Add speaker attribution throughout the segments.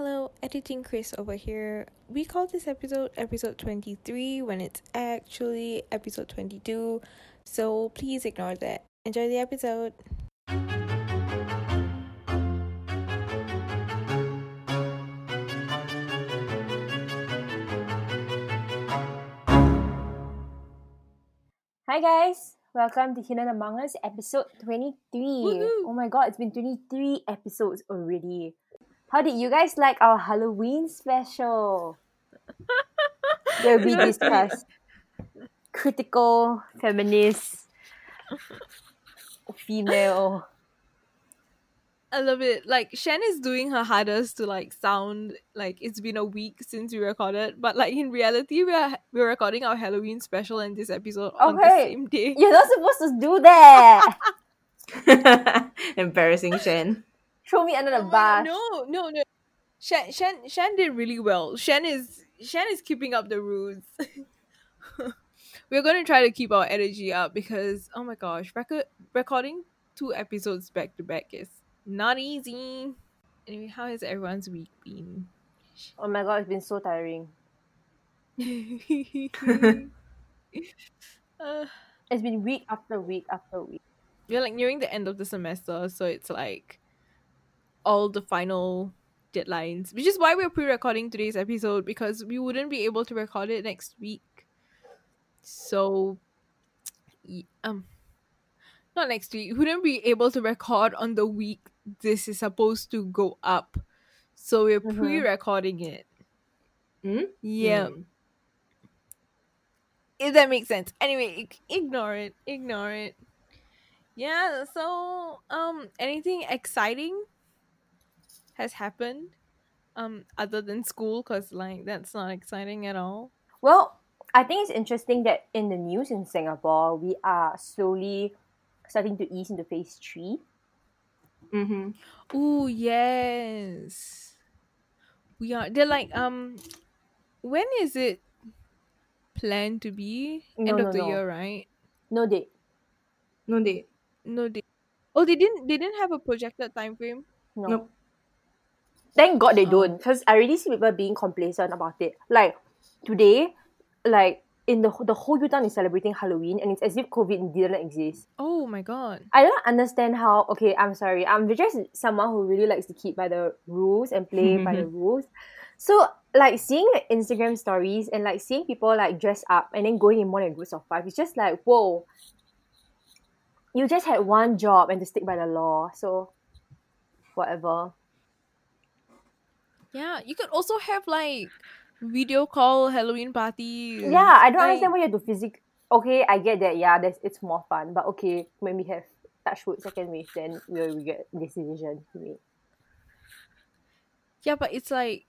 Speaker 1: Hello, editing Chris over here. We call this episode episode 23 when it's actually episode 22, so please ignore that. Enjoy the episode.
Speaker 2: Hi guys, welcome to Hidden Among Us episode 23.
Speaker 1: Woohoo.
Speaker 2: Oh my god, it's been 23 episodes already. How did you guys like our Halloween special? Where we discussed critical, feminist, female.
Speaker 1: I love it. Like Shen is doing her hardest to like sound like it's been a week since we recorded, but like in reality, we are we're recording our Halloween special and this episode on the same day.
Speaker 2: You're not supposed to do that.
Speaker 3: Embarrassing Shen.
Speaker 2: Throw me under the
Speaker 1: Oh
Speaker 2: bus.
Speaker 1: no, no, no. Shen, Shen, Shen did really well. Shen is Shen is keeping up the rules. We're gonna try to keep our energy up because oh my gosh, record recording two episodes back to back is not easy. Anyway, how has everyone's week been?
Speaker 2: Oh my god, it's been so tiring.
Speaker 1: uh,
Speaker 2: It's been week after week after week.
Speaker 1: we're like nearing the end of the semester, so it's like all the final deadlines, which is why we're pre-recording today's episode because we wouldn't be able to record it next week. So, um, not next week. We wouldn't be able to record on the week this is supposed to go up. So we're
Speaker 2: Mhm.
Speaker 1: pre-recording it.
Speaker 3: Hmm?
Speaker 1: Yeah,
Speaker 3: Hmm.
Speaker 1: if that makes sense. Anyway, ignore it. Ignore it. Yeah, so um anything exciting has happened um other than school cuz like that's not exciting at all.
Speaker 2: Well, I think it's interesting that in the news in Singapore, we are slowly starting to ease into phase three.
Speaker 3: Mm-hmm.
Speaker 1: oh yes. We are they're like um when is it planned to be?
Speaker 2: No,
Speaker 1: End
Speaker 2: no,
Speaker 1: of the
Speaker 2: no.
Speaker 1: year, right?
Speaker 2: No date.
Speaker 3: No date.
Speaker 1: No, date Oh, they didn't they didn't have a projected time frame.
Speaker 2: No.
Speaker 3: Nope.
Speaker 2: Thank God they
Speaker 1: Oh.
Speaker 2: don't, because I already see people being complacent about it. Like today, like in the the whole Utah is celebrating Halloween, and it's as if COVID didn't exist.
Speaker 1: Oh my god.
Speaker 2: I don't understand how. Okay, I'm sorry. I'm just someone who really likes to keep by the rules and play by the rules. So like seeing like Instagram stories and like seeing people like dress up and then going in more than groups of five, it's just like whoa. You just had one job and to stick by the law. So whatever.
Speaker 1: Yeah, you could also have like video call Halloween parties.
Speaker 2: Yeah, I don't
Speaker 1: Like,
Speaker 2: understand why you have to physic. Okay, I get that. Yeah, that's it's more fun. But okay, when we have touch wood second wave, then we'll regret this decision we made.
Speaker 1: Yeah, but it's like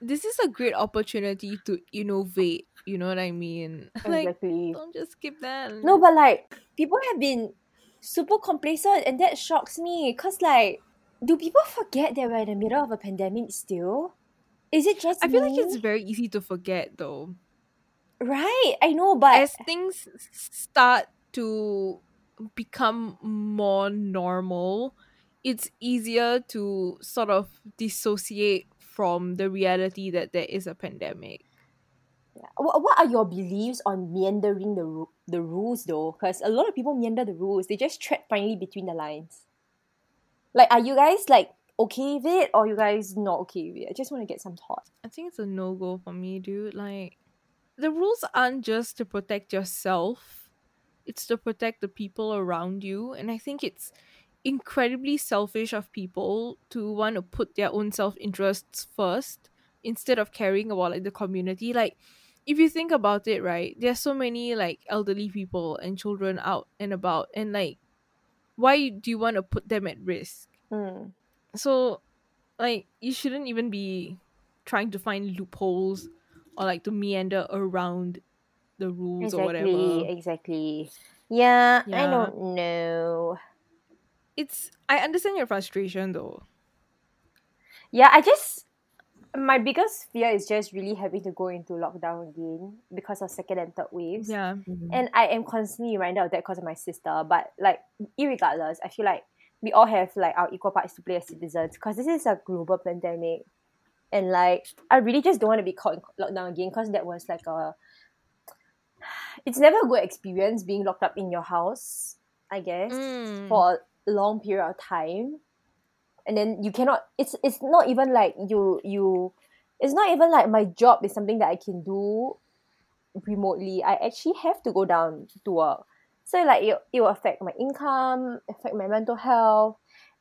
Speaker 1: this is a great opportunity to innovate. You know what I mean? Like,
Speaker 2: Exactly.
Speaker 1: don't just skip that.
Speaker 2: No, but like people have been super complacent, and that shocks me. Cause like, do people forget that we're in the middle of a pandemic still? Is it just
Speaker 1: I feel like it's very easy to forget though.
Speaker 2: right. I know, but
Speaker 1: As things start to become more normal, it's easier to sort of dissociate from the reality that there is a pandemic.
Speaker 2: what, what are your beliefs on meandering the ru- the rules though? Because a lot of people meander the rules. They just tread finely between the lines. Like, are you guys like okay with it, or you guys not okay with it? I just want to get some thoughts.
Speaker 1: I think it's a no go for me, dude. Like, the rules aren't just to protect yourself, it's to protect the people around you. And I think it's incredibly selfish of people to want to put their own self interests first instead of caring about like the community. Like, if you think about it, right, there's so many like elderly people and children out and about, and like, why do you want to put them at risk?
Speaker 2: Hmm.
Speaker 1: so like you shouldn't even be trying to find loopholes or like to meander around the rules or whatever
Speaker 2: Exactly. Yeah,
Speaker 1: yeah, I
Speaker 2: don't know.
Speaker 1: it's i understand your frustration though
Speaker 2: Yeah, I just my biggest fear is just really having to go into lockdown again because of second and third waves.
Speaker 1: yeah
Speaker 2: And I am constantly reminded of that because of my sister. But like, irregardless, I feel like we all have like our equal parts to play as citizens because this is a global pandemic. and like I really just don't want to be caught in lockdown again because that was like a it's never a good experience being locked up in your house, I guess,
Speaker 1: Mm.
Speaker 2: for a long period of time. And then you cannot it's it's not even like you you it's not even like my job is something that I can do remotely. I actually have to go down to work. So like it, it will affect my income, affect my mental health.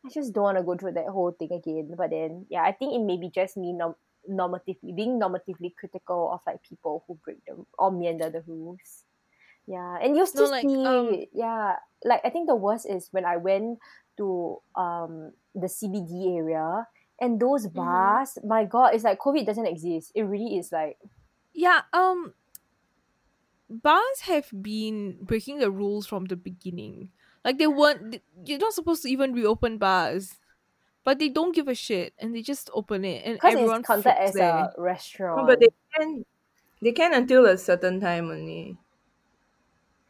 Speaker 2: I just don't want to go through that whole thing again. But then yeah, I think it may be just me norm- normatively being normatively critical of like people who break the or meander the rules. Yeah, and you still
Speaker 1: like,
Speaker 2: see
Speaker 1: um,
Speaker 2: yeah, like I think the worst is when I went to um the CBD area and those
Speaker 1: Mhm.
Speaker 2: bars. My God, it's like COVID doesn't exist. It really is like
Speaker 1: Yeah, um bars have been breaking the rules from the beginning. Like they weren't th- you're not supposed to even reopen bars. But they don't give a shit and they just open it and
Speaker 2: because
Speaker 1: everyone
Speaker 2: it's counted as
Speaker 1: there.
Speaker 2: a restaurant.
Speaker 3: No, but they can they can until a certain time only.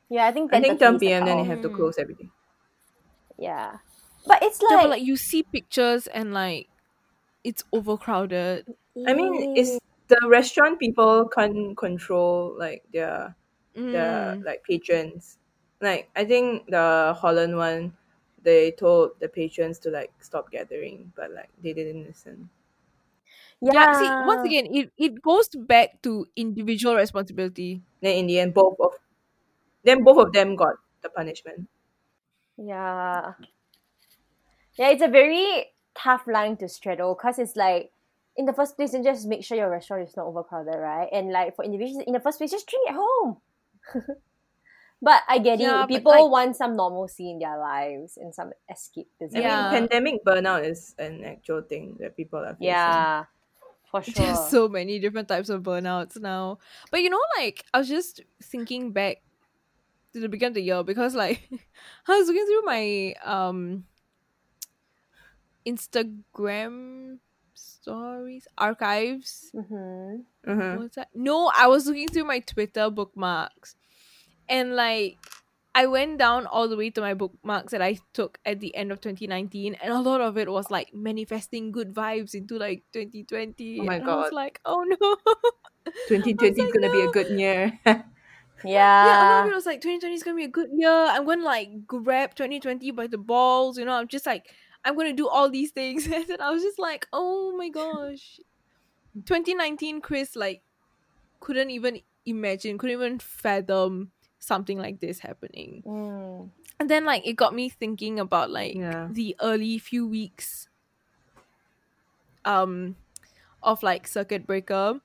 Speaker 2: yeah, I think
Speaker 3: I think 10
Speaker 2: 10:30 is the
Speaker 3: p.m. then they have to
Speaker 1: Mm.
Speaker 3: close everything.
Speaker 2: Yeah, but it's
Speaker 1: Yeah,
Speaker 2: like,
Speaker 1: but like you see pictures and like it's overcrowded.
Speaker 3: I mean, it's the restaurant people can't control like their their
Speaker 1: Mm.
Speaker 3: like patrons. Like I think the Holland one, they told the patrons to like stop gathering, but like they didn't listen.
Speaker 2: yeah.
Speaker 1: Yeah, see, once again, it, it goes back to individual responsibility.
Speaker 3: Then in the end, both of then both of them got the punishment.
Speaker 2: Yeah. Yeah, it's a very tough line to straddle because it's like, in the first place, and just make sure your restaurant is not overcrowded, right? And like for individuals, in the first place, just drink at home. but I get
Speaker 1: Yeah,
Speaker 2: it. People
Speaker 1: like-
Speaker 2: want some normalcy in their lives and some escapism.
Speaker 3: I
Speaker 1: Yeah.
Speaker 3: mean, pandemic burnout is an actual thing that people are facing.
Speaker 2: Yeah, for sure.
Speaker 1: There's so many different types of burnouts now. But you know, like I was just thinking back to the beginning of the year because like I was looking through my um Instagram stories archives.
Speaker 2: mm-hmm.
Speaker 3: Uh-huh.
Speaker 1: What's that? No, I was looking through my Twitter bookmarks. And like I went down all the way to my bookmarks that I took at the end of 2019 and a lot of it was like manifesting good vibes into like 2020.
Speaker 3: Oh my
Speaker 1: and I was
Speaker 3: God.
Speaker 1: like, "Oh no."
Speaker 3: 2020 is
Speaker 1: like,
Speaker 3: gonna be a good year.
Speaker 2: Yeah.
Speaker 1: yeah, a lot of it was like 2020 is gonna be a good year. I'm gonna like grab 2020 by the balls, you know. I'm just like I'm gonna do all these things, and then I was just like, oh my gosh, 2019 Chris like couldn't even imagine, couldn't even fathom something like this happening.
Speaker 2: Mm.
Speaker 1: And then like it got me thinking about like
Speaker 3: Yeah.
Speaker 1: the early few weeks um of like circuit breaker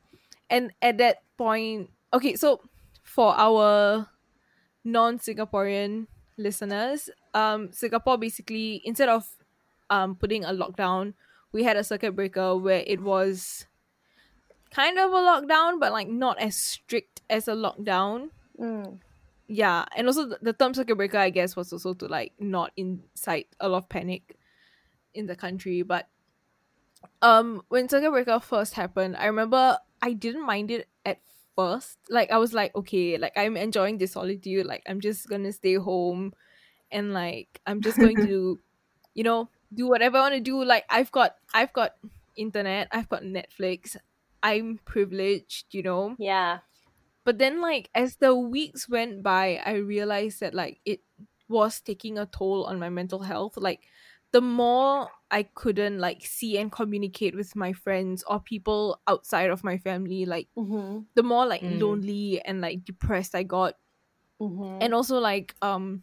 Speaker 1: and at that point okay so for our non-singaporean listeners um singapore basically instead of um putting a lockdown we had a circuit breaker where it was kind of a lockdown but like not as strict as a lockdown
Speaker 2: Mm.
Speaker 1: yeah and also the, the term circuit breaker i guess was also to like not incite a lot of panic in the country but um when circuit breaker first happened i remember i didn't mind it at first like i was like okay like i'm enjoying this solitude like i'm just gonna stay home and like i'm just going to you know do whatever i want to do like i've got i've got internet i've got netflix i'm privileged you know
Speaker 2: Yeah.
Speaker 1: but then like as the weeks went by i realized that like it was taking a toll on my mental health like the more i couldn't like see and communicate with my friends or people outside of my family like
Speaker 2: Mm-hmm.
Speaker 1: the more like
Speaker 3: Mm.
Speaker 1: lonely and like depressed i got
Speaker 2: Mm-hmm.
Speaker 1: and also like um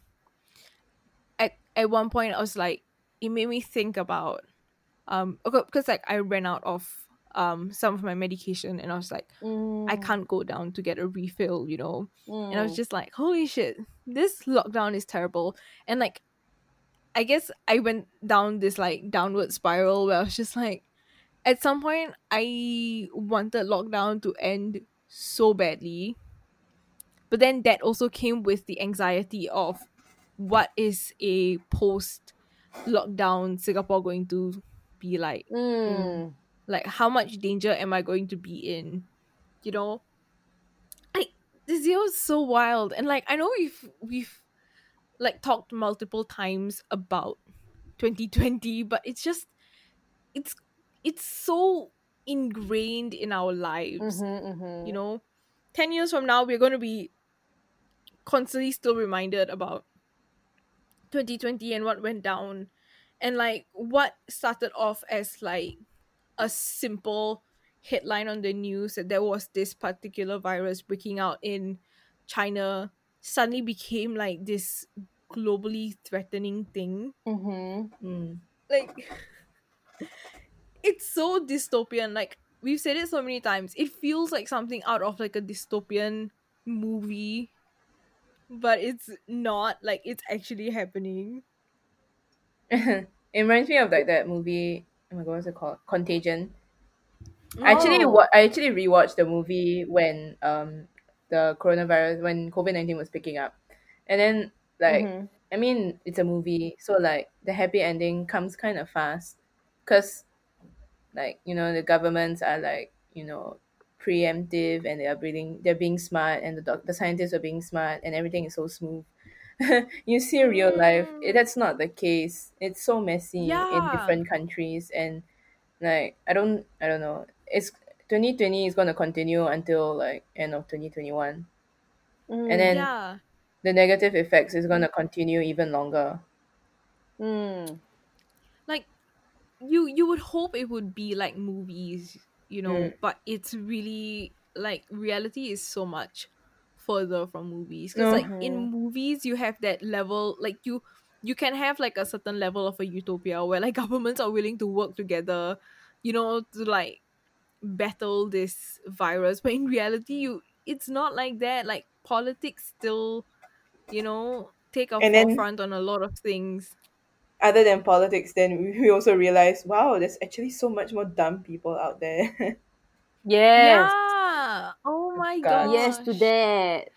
Speaker 1: at at one point i was like it made me think about um because like i ran out of um some of my medication and i was like
Speaker 2: mm.
Speaker 1: i can't go down to get a refill you know and I was
Speaker 2: Mm.
Speaker 1: just like, holy shit, this lockdown is terrible. And like, I guess I went down this like downward spiral where I was just like, at some point, I wanted lockdown to end so badly. But then that also came with the anxiety of what is a post lockdown Singapore going to be like?
Speaker 2: Mm.
Speaker 1: like how much danger am i going to be in you know like this year was so wild and like i know we've we've like talked multiple times about 2020 but it's just it's it's so ingrained in our lives.
Speaker 2: Mm-hmm, mm-hmm.
Speaker 1: You know, 10 years from now, we're going to be constantly still reminded about 2020 and what went down. And like what started off as like a simple headline on the news that there was this particular virus breaking out in China suddenly became like this globally threatening thing.
Speaker 2: Mm-hmm.
Speaker 3: Mm.
Speaker 1: Like it's so dystopian. Like we've said it so many times. It feels like something out of like a dystopian movie. But it's not like it's actually happening.
Speaker 3: it reminds me of like that movie. Oh my god, what's it called? Contagion. I actually,
Speaker 2: Oh.
Speaker 3: wa- I actually rewatched the movie when um the coronavirus when COVID nineteen was picking up, and then like
Speaker 2: Mhm.
Speaker 3: I mean it's a movie, so like the happy ending comes kind of fast, cause like you know the governments are like you know preemptive and they are being they're being smart and the doc- the scientists are being smart and everything is so smooth. you see real life,
Speaker 1: Mm.
Speaker 3: it, that's not the case. It's so messy in different countries and like I don't I don't know. It's 2020 is going to continue until like end of 2021
Speaker 2: Mm.
Speaker 3: and then
Speaker 1: yeah.
Speaker 3: the negative effects is going to continue even longer.
Speaker 2: Mm.
Speaker 1: like you you would hope it would be like movies you know
Speaker 3: Mm.
Speaker 1: but it's really like reality is so much further from movies. Because like in movies you have that level like you you can have like a certain level of a utopia where like governments are willing to work together you know to like battle this virus. But in reality you it's not like that. Like politics still you know take a
Speaker 3: And then-
Speaker 1: forefront on a lot of things
Speaker 3: Other than politics, then we- we also realize, wow, there's actually so much more dumb people out there.
Speaker 2: Yes.
Speaker 1: Yeah. Oh my
Speaker 3: God.
Speaker 1: god.
Speaker 2: Yes to that.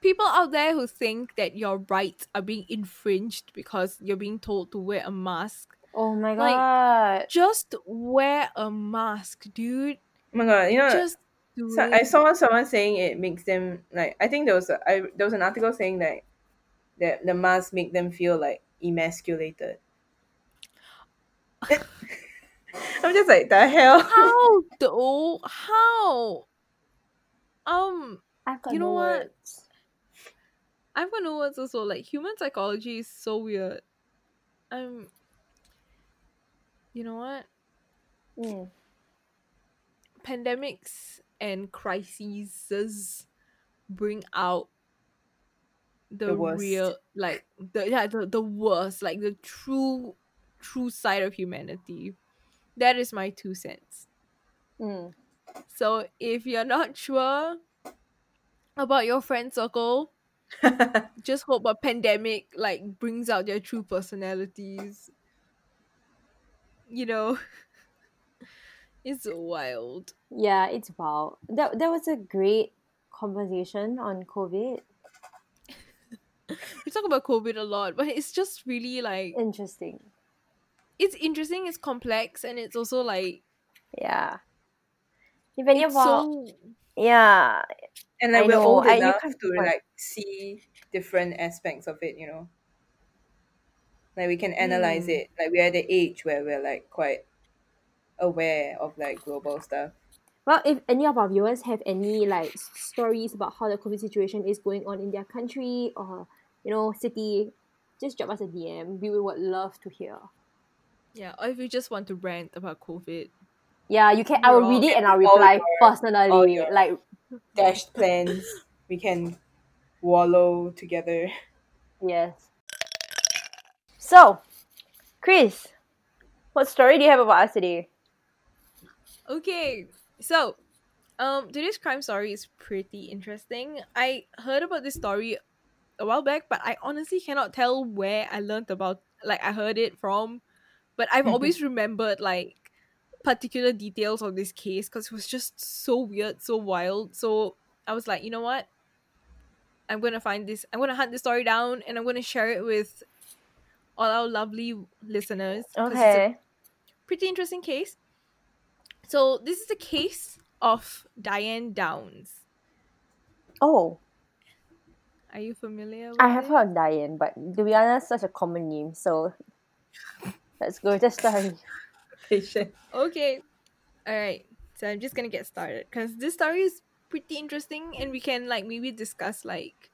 Speaker 1: People out there who think that your rights are being infringed because you're being told to wear a mask.
Speaker 2: Oh my
Speaker 1: Like,
Speaker 2: god.
Speaker 1: Just wear a mask, dude.
Speaker 3: oh my god, you know,
Speaker 1: Just do
Speaker 3: so
Speaker 1: it.
Speaker 3: I saw someone saying it makes them like I think there was a, I, there was an article saying that that the mask make them feel like emasculated. I'm just like the hell.
Speaker 1: How though? How? Um,
Speaker 2: I've got
Speaker 1: You know
Speaker 2: no
Speaker 1: what?
Speaker 2: words.
Speaker 1: I've got no words also. Like human psychology is so weird. Um, you know what?
Speaker 2: Mm.
Speaker 1: pandemics and crises bring out the,
Speaker 3: The
Speaker 1: real like the yeah the, the worst like the true true side of humanity that is my two cents
Speaker 2: Mm.
Speaker 1: so if you're not sure about your friend circle just hope a pandemic like brings out their true personalities you know it's wild
Speaker 2: Yeah, it's wow. That that was a great conversation on COVID.
Speaker 1: we talk about COVID a lot, but it's just really like
Speaker 2: Interesting.
Speaker 1: it's interesting, it's complex, and it's also like
Speaker 2: Yeah. Even
Speaker 1: it's
Speaker 2: about
Speaker 1: so
Speaker 2: yeah.
Speaker 3: and like
Speaker 2: I
Speaker 3: we're
Speaker 2: know,
Speaker 3: old
Speaker 2: I- you
Speaker 3: enough
Speaker 2: can't
Speaker 3: to
Speaker 2: quite-
Speaker 3: like see different aspects of it, you know. Like we can analyze
Speaker 1: Mm.
Speaker 3: it. Like we're at the age where we're like quite aware of like global stuff.
Speaker 2: Well, if any of our viewers have any like stories about how the COVID situation is going on in their country or you know city, just drop us a DM. We would love to hear.
Speaker 1: yeah. Or if you just want to rant about COVID,
Speaker 2: Yeah, you can. I will read it and I'll reply personally.
Speaker 3: all your-
Speaker 2: Like
Speaker 3: Dashed plans. we can wallow together.
Speaker 2: yes. So, Chris, what story do you have about us today?
Speaker 1: okay. So, um, today's crime story is pretty interesting. I heard about this story a while back, but I honestly cannot tell where I learned about. Like, I heard it from, but I've mm-hmm. always remembered like particular details of this case because it was just so weird, so wild. So I was like, you know what? I'm gonna find this. I'm gonna hunt this story down, and I'm gonna share it with all our lovely listeners. 'cause it's a
Speaker 2: Okay.
Speaker 1: pretty interesting case. So this is the case of Diane Downs.
Speaker 2: Oh,
Speaker 1: Are you familiar? With
Speaker 2: I have
Speaker 1: it?
Speaker 2: heard of Diane, but to be honest, such a common name. So let's go with the story.
Speaker 3: patient.
Speaker 1: Okay. All right. So I'm just gonna get started because this story is pretty interesting, and we can like maybe discuss like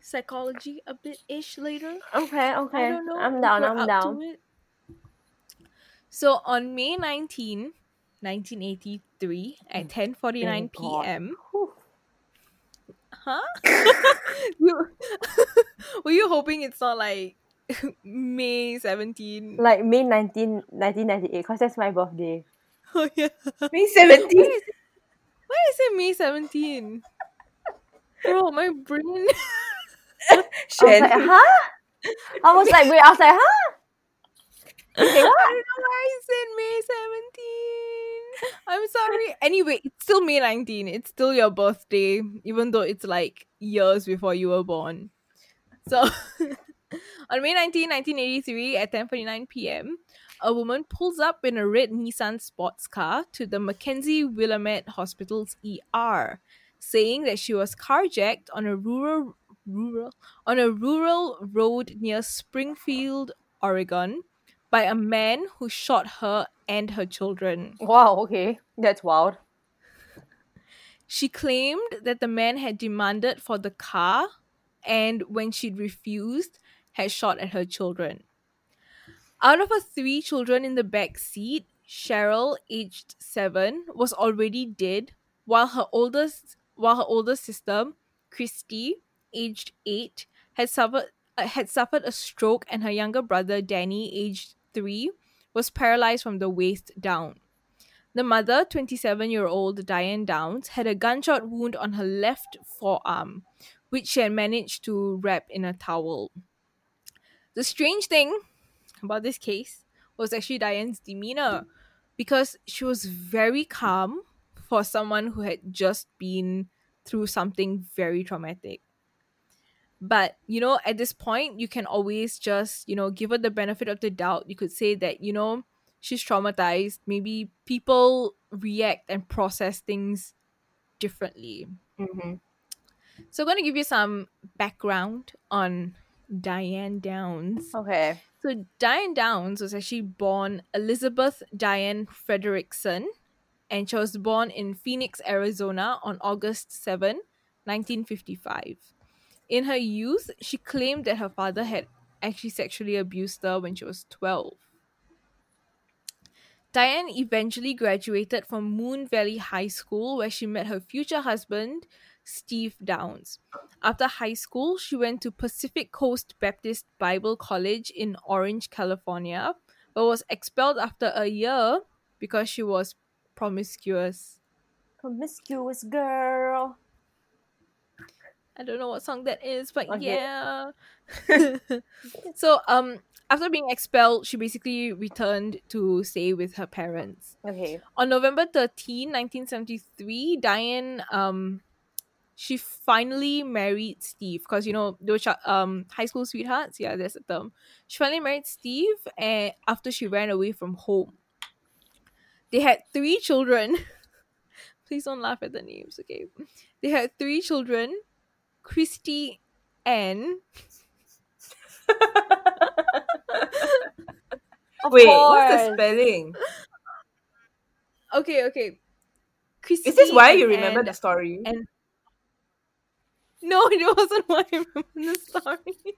Speaker 1: psychology a bit ish later.
Speaker 2: Okay, okay.
Speaker 1: I don't know.
Speaker 2: I'm down, I'm down.
Speaker 1: So on May 19, 1983, at 10:49
Speaker 2: Thank
Speaker 1: p.m.
Speaker 2: Whew.
Speaker 1: Huh? you, were you hoping it's not like May 17?
Speaker 2: Like May 19, 1998, because that's my birthday.
Speaker 1: Oh yeah.
Speaker 3: May 17?
Speaker 1: Why is, why is it May 17? Bro, my brain.
Speaker 2: I was like, huh? I was like, wait, I was like, huh? Okay,
Speaker 1: I don't know why I said May 17. I'm sorry. Anyway, it's still May 19. It's still your birthday, even though it's like years before you were born. So, on May 19, 1983, at 10:49 p.m., a woman pulls up in a red Nissan sports car to the McKenzie Willamette Hospital's ER, saying that she was carjacked on a rural rural on a rural road near Springfield, Oregon, by a man who shot her and her children.
Speaker 2: Wow, okay. That's wild.
Speaker 1: She claimed that the man had demanded for the car and when she'd refused, had shot at her children. Out of her three children in the back seat, Cheryl, aged seven, was already dead, while her oldest while her older sister, Christie, aged eight, had suffered uh, had suffered a stroke, and her younger brother, Danny, aged three, was paralyzed from the waist down. The mother, 27 year old Diane Downs, had a gunshot wound on her left forearm, which she had managed to wrap in a towel. The strange thing about this case was actually Diane's demeanor because she was very calm for someone who had just been through something very traumatic. But, you know, at this point, you can always just, you know, give her the benefit of the doubt. You could say that, you know, she's traumatized. Maybe people react and process things differently.
Speaker 2: Mm-hmm.
Speaker 1: So I'm going to give you some background on Diane Downs.
Speaker 2: Okay.
Speaker 1: So Diane Downs was actually born Elizabeth Diane Frederickson, and she was born in Phoenix, Arizona on August 7, 1955. In her youth, she claimed that her father had actually sexually abused her when she was 12. Diane eventually graduated from Moon Valley High School, where she met her future husband, Steve Downs. After high school, she went to Pacific Coast Baptist Bible College in Orange, California, but was expelled after a year because she was promiscuous.
Speaker 2: Promiscuous girl.
Speaker 1: I don't know what song that is, but
Speaker 2: Okay.
Speaker 1: yeah. so, um, after being expelled, she basically returned to stay with her parents.
Speaker 2: Okay.
Speaker 1: On November 13, 1973, Diane um she finally married Steve because you know those um high school sweethearts. Yeah, that's the term. She finally married Steve, and after she ran away from home, they had three children. Please don't laugh at the names, okay? They had three children: Christie,
Speaker 2: Of
Speaker 3: Wait, what's the spelling?
Speaker 1: Okay, okay. Christie
Speaker 3: Is this why you remember the story?
Speaker 1: and No, it wasn't why I remember the story.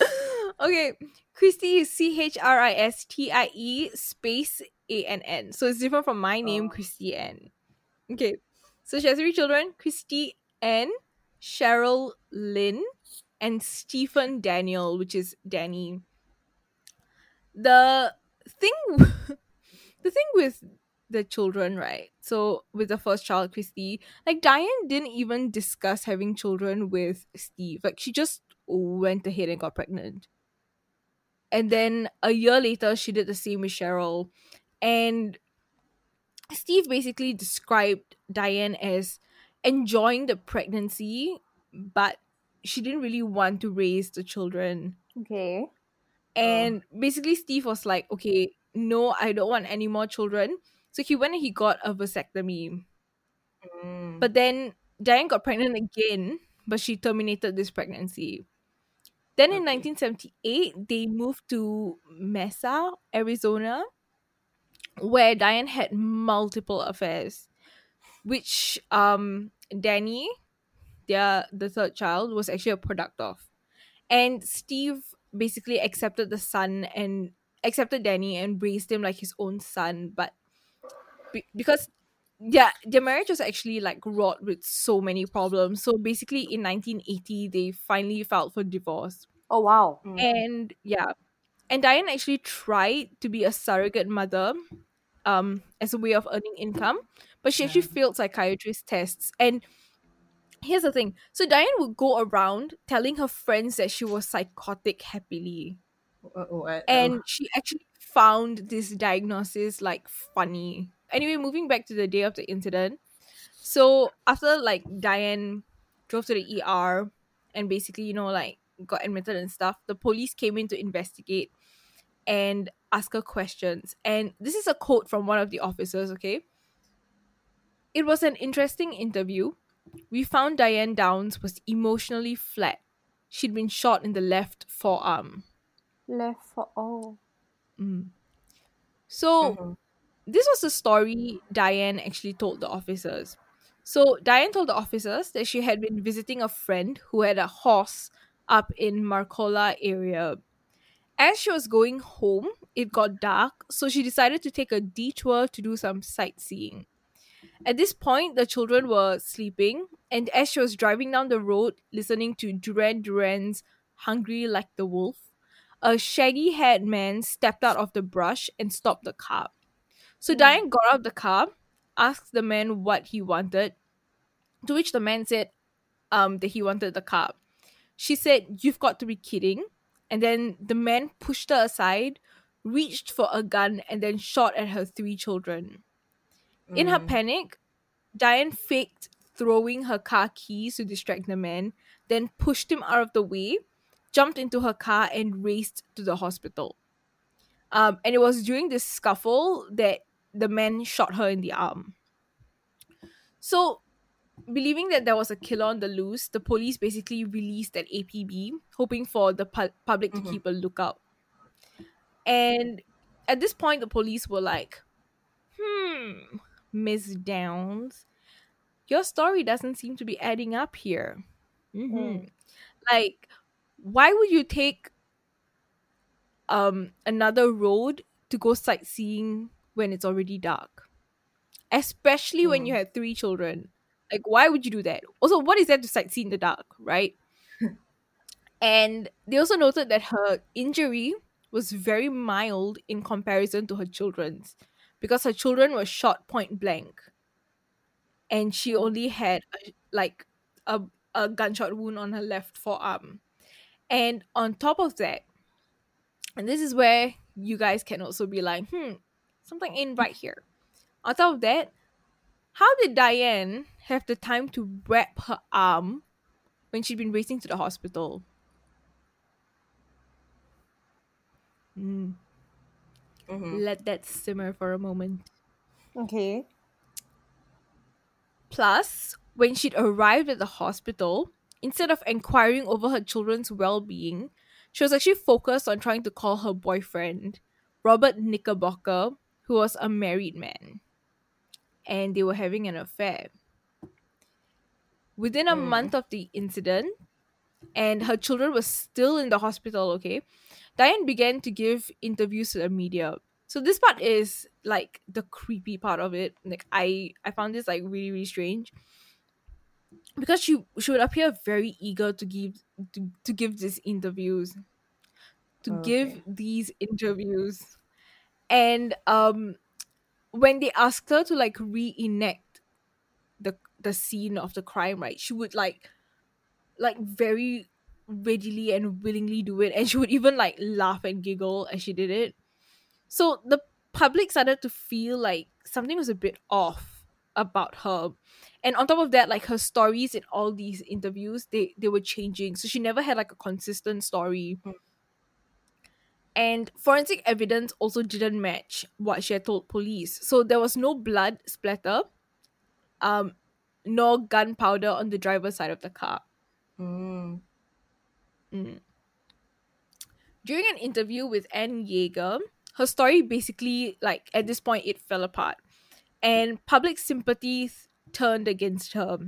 Speaker 1: okay, Christie is C H R I S T I E space A N N. So it's different from my name,
Speaker 3: Oh.
Speaker 1: Christie Ann. Okay, so she has three children: Christie Ann, Cheryl Lynn, and Stephen Daniel, which is Danny. The thing, the thing with the children, right? So with the first child, Christie, like Diane didn't even discuss having children with Steve. Like she just went ahead and got pregnant. And then a year later, she did the same with Cheryl. And Steve basically described Diane as enjoying the pregnancy, but she didn't really want to raise the children.
Speaker 2: Okay.
Speaker 1: And basically, Steve was like, okay, no, I don't want any more children. So he went and he got a vasectomy.
Speaker 3: Mm.
Speaker 1: But then Diane got pregnant again, but she terminated this pregnancy. Then in 1978, they moved to Mesa, Arizona, where Diane had multiple affairs, which um Danny, their the third child, was actually a product of. And Steve basically accepted the son and accepted Danny and raised him like his own son, but be- because yeah, their marriage was actually like wrought with so many problems. So basically, in 1980, they finally filed for divorce.
Speaker 2: Oh wow.
Speaker 3: Mm.
Speaker 1: And yeah, and Diane actually tried to be a surrogate mother, um, as a way of earning income, but she actually failed psychiatrist tests. And here's the thing: so Diane would go around telling her friends that she was psychotic happily,
Speaker 3: Uh, what?
Speaker 1: and she actually found this diagnosis like funny. Anyway, moving back to the day of the incident. So after like Diane drove to the ER and basically, you know, like got admitted and stuff, the police came in to investigate and ask her questions. And this is a quote from one of the officers, okay? It was an interesting interview. We found Diane Downs was emotionally flat. She'd been shot in the left forearm.
Speaker 2: Left for oh.
Speaker 1: Mm. So
Speaker 3: Mhm.
Speaker 1: this was the story Diane actually told the officers. So Diane told the officers that she had been visiting a friend who had a horse up in Marcola area. As she was going home, it got dark, so she decided to take a detour to do some sightseeing. At this point, the children were sleeping, and as she was driving down the road listening to Duran Duran's Hungry Like the Wolf, a shaggy haired man stepped out of the brush and stopped the car. So
Speaker 2: Mm.
Speaker 1: Diane got out of the car, asked the man what he wanted, to which the man said um, that he wanted the car. She said, You've got to be kidding. And then the man pushed her aside, reached for a gun, and then shot at her three children. In her
Speaker 3: Mm.
Speaker 1: panic, Diane faked throwing her car keys to distract the man, then pushed him out of the way, jumped into her car, and raced to the hospital. Um, and it was during this scuffle that the man shot her in the arm. So, believing that there was a killer on the loose, the police basically released an APB, hoping for the pu- public to
Speaker 3: Mhm.
Speaker 1: keep a lookout. And at this point, the police were like, hmm, Miss Downs, your story doesn't seem to be adding up here. hmm
Speaker 2: Mm.
Speaker 1: Like, why would you take um another road to go sightseeing when it's already dark? Especially when you
Speaker 3: Mm.
Speaker 1: had three children. Like, why would you do that? Also, what is there to sightsee in the dark, right? and they also noted that her injury was very mild in comparison to her children's because her children were shot point blank. And she only had like a, a gunshot wound on her left forearm. And on top of that and this is where you guys can also be like hmm something ain't right here. On top of that how did diane have the time to wrap her arm when she'd been racing to the hospital? Hmm.
Speaker 3: Mhm.
Speaker 1: let that simmer for a moment
Speaker 2: Okay.
Speaker 1: Plus, when she'd arrived at the hospital, instead of inquiring over her children's well being, she was actually focused on trying to call her boyfriend, Robert Knickerbocker, who was a married man. And they were having an affair. Within a
Speaker 3: Mm.
Speaker 1: month of the incident, and her children were still in the hospital, okay, Diane began to give interviews to the media. So this part is like the creepy part of it. Like I I found this like really really strange. Because she she would appear very eager to give to, to give these interviews. To give these interviews. And um when they asked her to like reenact the the scene of the crime right she would like like very readily and willingly do it and she would even like laugh and giggle as she did it. So the public started to feel like something was a bit off about her. And on top of that like her stories in all these interviews they they were changing. So she never had like a consistent story.
Speaker 3: Mm.
Speaker 1: and forensic evidence also didn't match what she had told police. So there was no blood splatter um nor gunpowder on the driver's side of the car
Speaker 3: Mm.
Speaker 1: During an interview with Anne Yeager, her story basically, like at this point, it fell apart, and public sympathy th- turned against her.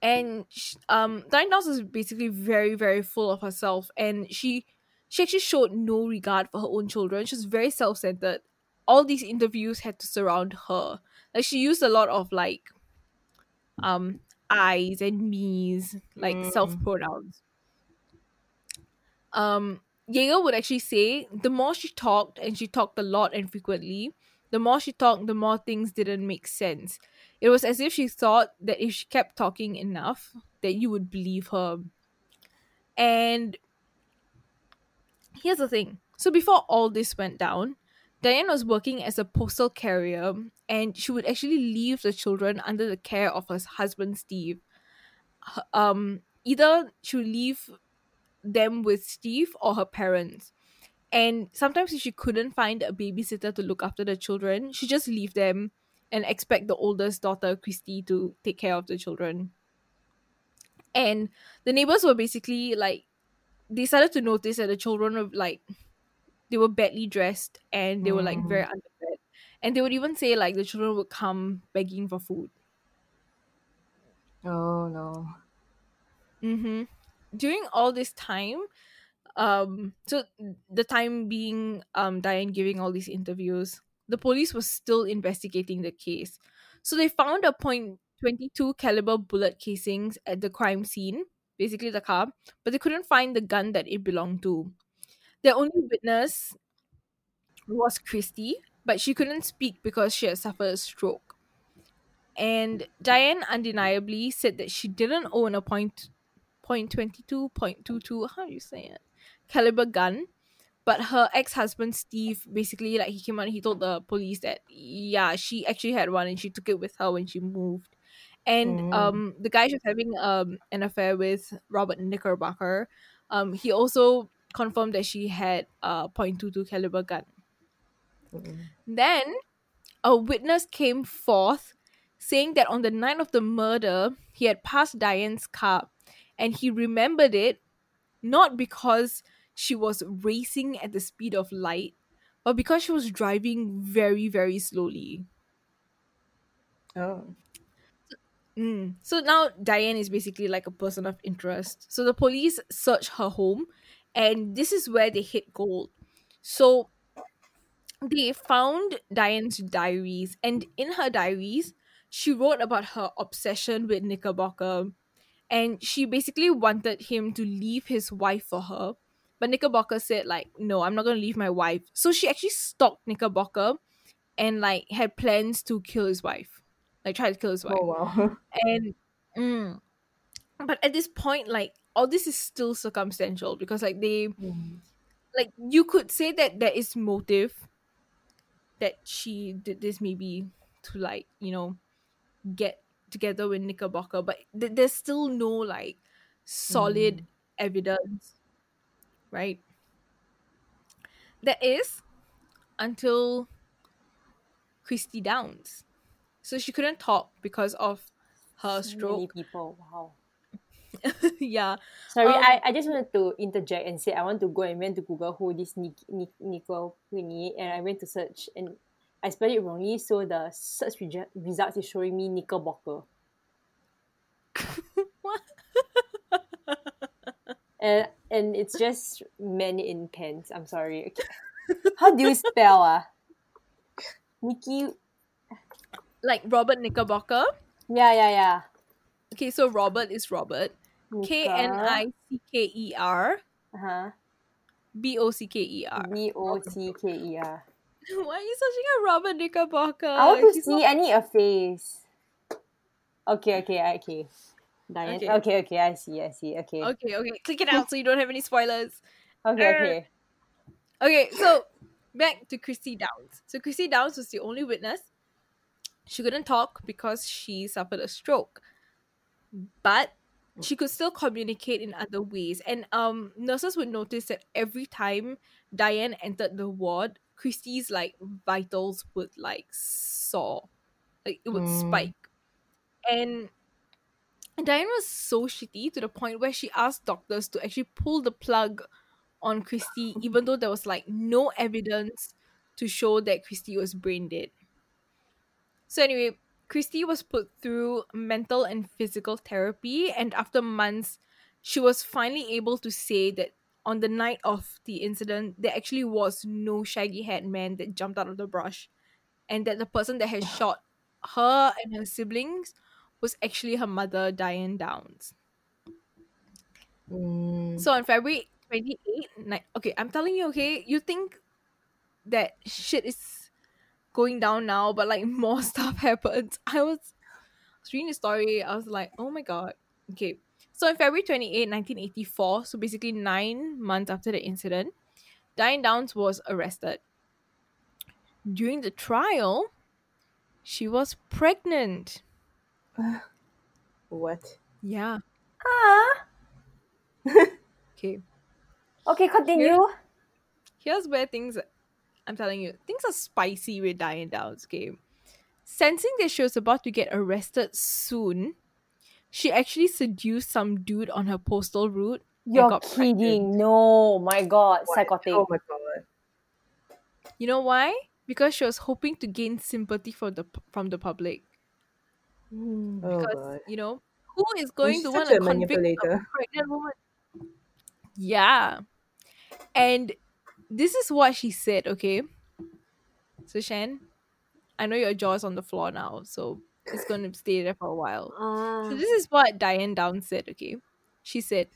Speaker 1: And sh- um, Diane was basically very, very full of herself, and she she actually showed no regard for her own children. She was very self centered. All these interviews had to surround her. Like she used a lot of like um I's and me's, like
Speaker 2: Mm.
Speaker 1: self pronouns. Um Yeager would actually say the more she talked, and she talked a lot and frequently, the more she talked, the more things didn't make sense. It was as if she thought that if she kept talking enough, that you would believe her. And here's the thing. So before all this went down, Diane was working as a postal carrier and she would actually leave the children under the care of her husband Steve. Um either she would leave them with Steve or her parents. And sometimes if she couldn't find a babysitter to look after the children, she just leave them and expect the oldest daughter, Christie, to take care of the children. And the neighbors were basically like they started to notice that the children were like they were badly dressed and they were like very underfed. And they would even say like the children would come begging for food.
Speaker 2: Oh no.
Speaker 1: Mm-hmm. During all this time, um, so the time being um Diane giving all these interviews, the police was still investigating the case. So they found a point twenty two caliber bullet casings at the crime scene, basically the car, but they couldn't find the gun that it belonged to. Their only witness was Christie, but she couldn't speak because she had suffered a stroke. And Diane undeniably said that she didn't own a point point twenty two, point two two, how do you say it? Caliber gun. But her ex husband Steve basically like he came out and he told the police that yeah, she actually had one and she took it with her when she moved. And
Speaker 2: Mm.
Speaker 1: um the guy she was having um an affair with, Robert Knickerbocker, um, he also confirmed that she had a point two two caliber gun.
Speaker 2: Mm.
Speaker 1: Then a witness came forth saying that on the night of the murder, he had passed Diane's car and he remembered it not because she was racing at the speed of light, but because she was driving very, very slowly.
Speaker 3: Oh.
Speaker 1: Mm. So now Diane is basically like a person of interest. So the police search her home, and this is where they hit gold. So they found Diane's diaries, and in her diaries, she wrote about her obsession with Knickerbocker, and she basically wanted him to leave his wife for her. But Knickerbocker said, like, no, I'm not gonna leave my wife. So she actually stalked Knickerbocker and like had plans to kill his wife. Like try to kill his wife
Speaker 2: Oh wow.
Speaker 1: and mm, but at this point like all this is still circumstantial because like they
Speaker 2: Mm.
Speaker 1: like you could say that there is motive that she did this maybe to like you know get together with Knickerbocker but th- there's still no like solid evidence right there is until Christie Downs so she couldn't talk because of her
Speaker 2: So many
Speaker 1: stroke
Speaker 2: people. Wow.
Speaker 1: yeah
Speaker 2: Sorry,
Speaker 1: Um,
Speaker 2: I, I just wanted to interject and say I want to go and went to Google who this Nick, Nick, Nicole Queenie and I went to search and I spelled it wrongly, so the search results is showing me Knickerbocker.
Speaker 1: what
Speaker 2: And and it's just men in pants. I'm sorry. Okay. How do you spell ah? Nikki
Speaker 1: like Robert Knickerbocker
Speaker 2: Yeah, yeah, yeah.
Speaker 1: okay so Robert is Robert K N I C K E R.
Speaker 2: Uh-huh.
Speaker 1: B O C K E R
Speaker 2: B O C K E R.
Speaker 1: why are you searching at Robert Knickerbocker
Speaker 2: I want to
Speaker 1: He's
Speaker 2: see.
Speaker 1: not-
Speaker 2: I need a face. Okay, okay, okay. Diane.
Speaker 1: Okay.
Speaker 2: Okay, okay. I see. I see. Okay. Okay.
Speaker 1: okay okay click it out so you don't have any spoilers
Speaker 2: okay, er.
Speaker 1: Okay. Okay, so back to Christie Downs. So Christie Downs was the only witness. She couldn't talk because she suffered a stroke. But she could still communicate in other ways. And um nurses would notice that every time Diane entered the ward, Christie's like vitals would like soar. Like it would
Speaker 2: Mm.
Speaker 1: spike. And Diane was so shitty to the point where she asked doctors to actually pull the plug on Christie, even though there was like no evidence to show that Christie was brain dead. So anyway, Christie was put through mental and physical therapy, and after months, she was finally able to say that on the night of the incident, there actually was no shaggy haired man that jumped out of the brush, and that the person that had shot her and her siblings was actually her mother, Diane Downs.
Speaker 3: Mm.
Speaker 1: So on February 28, ni- okay, I'm telling you, okay, you think that shit is going down now, but like more stuff happens. I was, I was reading the story, I was like, oh my god. Okay, so in February 28, 1984, so basically nine months after the incident, Diane Downs was arrested. During the trial, she was pregnant.
Speaker 3: What?
Speaker 1: Yeah.
Speaker 2: Ah.
Speaker 1: Okay.
Speaker 2: Okay, continue.
Speaker 1: here's where things I'm telling you, things are spicy with Diane Downs game. Sensing that she was about to get arrested soon, she actually seduced some dude on her postal route.
Speaker 2: You're
Speaker 1: got
Speaker 2: kidding.
Speaker 1: pregnant.
Speaker 2: No, my god,
Speaker 3: What?
Speaker 2: psychotic.
Speaker 3: Oh my god.
Speaker 1: You know why? Because she was hoping to gain sympathy from the from the public.
Speaker 2: Mm.
Speaker 3: Oh
Speaker 1: Because
Speaker 3: god.
Speaker 1: you know who is going
Speaker 3: She's
Speaker 1: to
Speaker 3: such
Speaker 1: want to convict a pregnant woman? Yeah, and this is what she said. Okay, so Shan, I know your jaw's on the floor now, so it's going to stay there for a while.
Speaker 2: Ah.
Speaker 1: So this is what Diane Down said, okay? She said,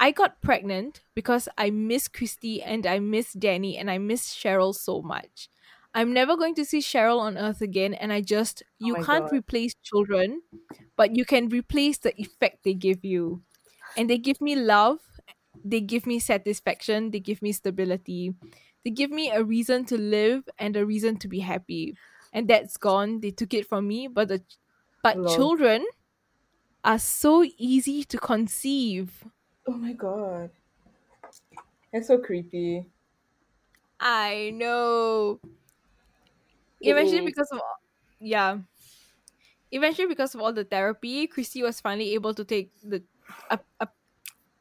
Speaker 1: I got pregnant because I miss Christie and I miss Danny and I miss Cheryl so much. I'm never going to see Cheryl on earth again and I just you
Speaker 3: my
Speaker 1: can't
Speaker 3: God.
Speaker 1: replace children, but you can replace the effect they give you. And they give me love, they give me satisfaction, they give me stability. They give me a reason to live and a reason to be happy. And that's gone. They took it from me, but the but
Speaker 3: Lol.
Speaker 1: children are so easy to conceive.
Speaker 3: Oh my god. That's so creepy.
Speaker 1: I know.
Speaker 2: It
Speaker 1: Eventually,
Speaker 2: is.
Speaker 1: because of yeah, eventually because of all the therapy, Christie was finally able to take the a, a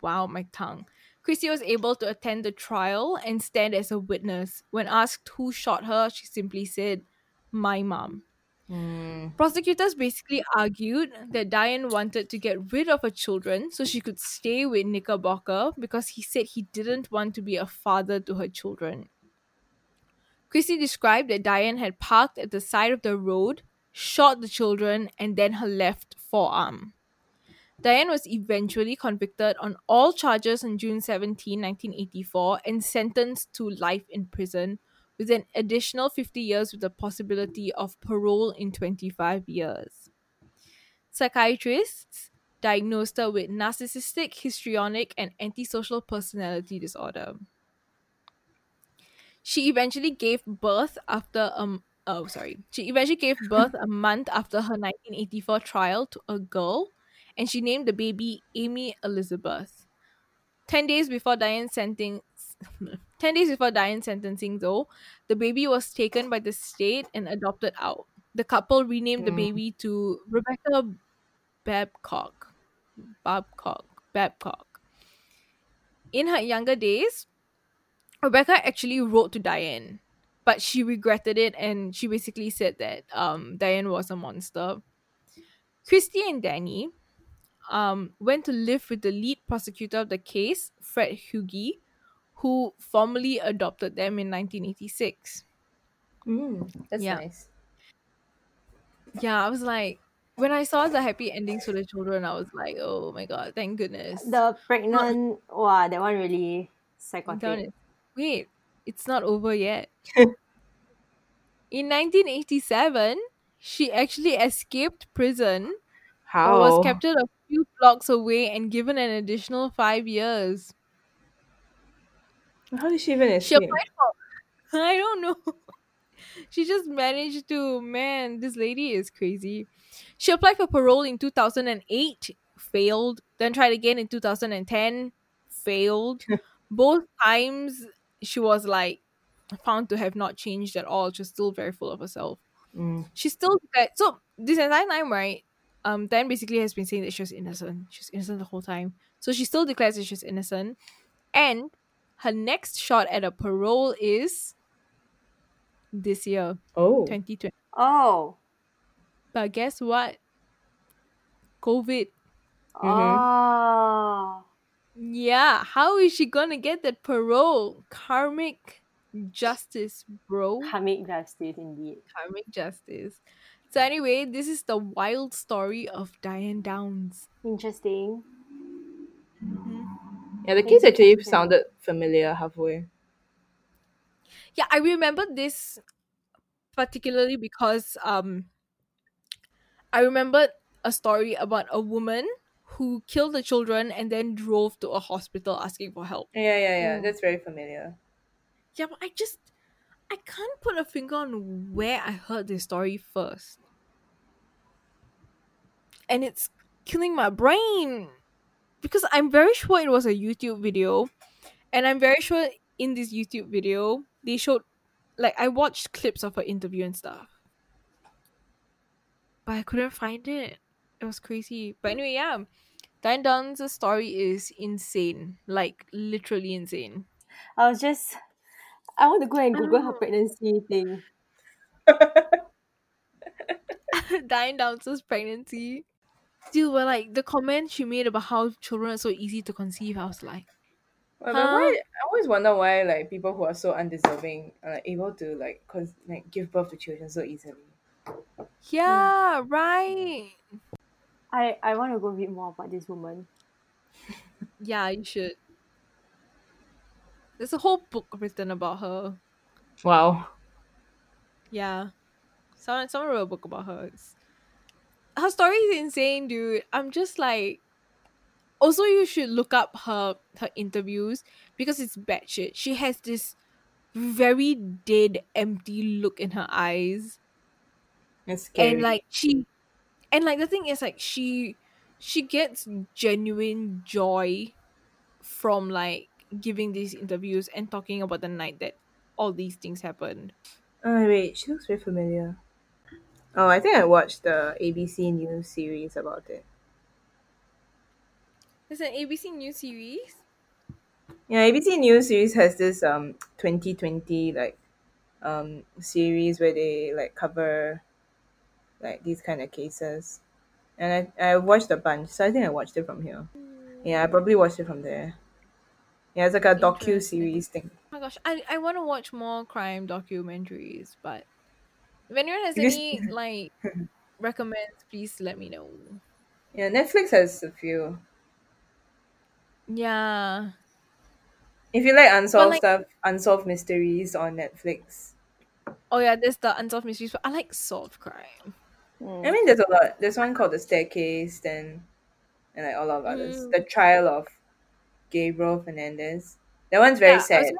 Speaker 1: wow my tongue. Christie was able to attend the trial and stand as a witness. When asked who shot her, she simply said, "My mom."
Speaker 3: Mm.
Speaker 1: Prosecutors basically argued that Diane wanted to get rid of her children so she could stay with Knickerbocker because he said he didn't want to be a father to her children. Christie described that Diane had parked at the side of the road, shot the children, and then her left forearm. Diane was eventually convicted on all charges on June 17, 1984, and sentenced to life in prison with an additional 50 years with the possibility of parole in 25 years. Psychiatrists diagnosed her with narcissistic, histrionic, and antisocial personality disorder. She eventually gave birth after um oh sorry. She eventually gave birth a month after her 1984 trial to a girl, and she named the baby Amy Elizabeth. Ten days before Diane's sentencing, ten days before Diane's sentencing, though, the baby was taken by the state and adopted out. The couple renamed the
Speaker 3: Mm.
Speaker 1: baby to Rebecca Babcock. Babcock. Babcock. In her younger days, Rebecca actually wrote to Diane, but she regretted it and she basically said that um, Diane was a monster. Christie and Danny um, went to live with the lead prosecutor of the case, Fred Hugi, who formally adopted them in 1986.
Speaker 3: Mm. That's
Speaker 1: Yeah.
Speaker 3: nice.
Speaker 1: Yeah, I was like, when I saw the happy endings for the children, I was like, oh my god, thank goodness.
Speaker 2: The pregnant, wow, that one really psychotic.
Speaker 1: Wait, it's not over yet. In 1987, she actually escaped prison,
Speaker 3: How?
Speaker 1: was captured few blocks away and given an additional five years.
Speaker 3: How did she even
Speaker 1: She
Speaker 3: escape?
Speaker 1: applied for. I don't know. she just managed to. Man, this lady is crazy. She applied for parole in 2008, failed. Then tried again in 2010, failed. Both times she was like found to have not changed at all. She's still very full of herself.
Speaker 3: Mm.
Speaker 1: She still. So this entire time, right? Um, Dan basically has been saying that she was innocent. She's innocent the whole time. So she still declares that she's innocent, and her next shot at a parole is this year,
Speaker 3: Oh.
Speaker 1: 2020.
Speaker 2: Oh.
Speaker 1: But guess what? COVID.
Speaker 2: Oh.
Speaker 1: Yeah, how is she gonna get that parole? Karmic justice, bro.
Speaker 2: Karmic justice indeed.
Speaker 1: Karmic justice. So anyway, this is the wild story of Diane Downs.
Speaker 2: Interesting.
Speaker 3: Yeah, the case actually sounded familiar halfway.
Speaker 1: Yeah, I remember this particularly because um I remembered a story about a woman who killed the children and then drove to a hospital asking for help.
Speaker 3: Yeah, yeah, yeah.
Speaker 2: Mm.
Speaker 3: That's very familiar.
Speaker 1: Yeah, but I just I can't put a finger on where I heard this story first. And it's killing my brain. Because I'm very sure it was a YouTube video. And I'm very sure in this YouTube video they showed like I watched clips of her interview and stuff. But I couldn't find it. It was crazy. But anyway, yeah. Diane Downs' story is insane. Like literally insane.
Speaker 2: I was just I want to go and Google her ah. pregnancy thing.
Speaker 1: Diane Downs' pregnancy. Dude, but like the comment she made about how children are so easy to conceive, I was like,
Speaker 3: Well,
Speaker 1: Huh?
Speaker 3: why, I always wonder why like people who are so undeserving are like, able to like cause like give birth to children so easily.
Speaker 1: yeah, hmm. right.
Speaker 2: I, I want to go read more about this woman.
Speaker 1: Yeah, you should. There's a whole book written about her.
Speaker 3: Wow.
Speaker 1: Yeah. Someone someone wrote a book about her. It's- her story is insane, dude. I'm just like also you should look up her her interviews because it's bad shit. She has this very dead, empty look in her eyes.
Speaker 3: It's scary.
Speaker 1: and like she and like the thing is like she she gets genuine joy from like giving these interviews and talking about the night that all these things happened
Speaker 3: Oh wait, she looks very familiar. Oh, I think I watched the ABC News series about it.
Speaker 1: there's an abc news series
Speaker 3: Yeah, ABC News series has this um 2020 like um series where they like cover like these kind of cases. And I, I watched a bunch, so I think I watched it from here. Yeah, I probably watched it from there. Yeah, it's like a docu series thing.
Speaker 1: oh my gosh i, I want to watch more crime documentaries but if anyone has
Speaker 3: Because-
Speaker 1: any like recommends please let me know
Speaker 3: Yeah, Netflix has a few.
Speaker 1: yeah
Speaker 3: If you like unsolved
Speaker 1: like-
Speaker 3: stuff, unsolved mysteries on Netflix.
Speaker 1: oh yeah there's the unsolved mysteries but i like solved crime
Speaker 2: Mm.
Speaker 3: I mean, there's a lot. There's one called The Staircase, then, and like all of others.
Speaker 1: Mm.
Speaker 3: The Trial of Gabriel Fernandez. That one's very
Speaker 1: Yeah, I
Speaker 3: sad.
Speaker 1: was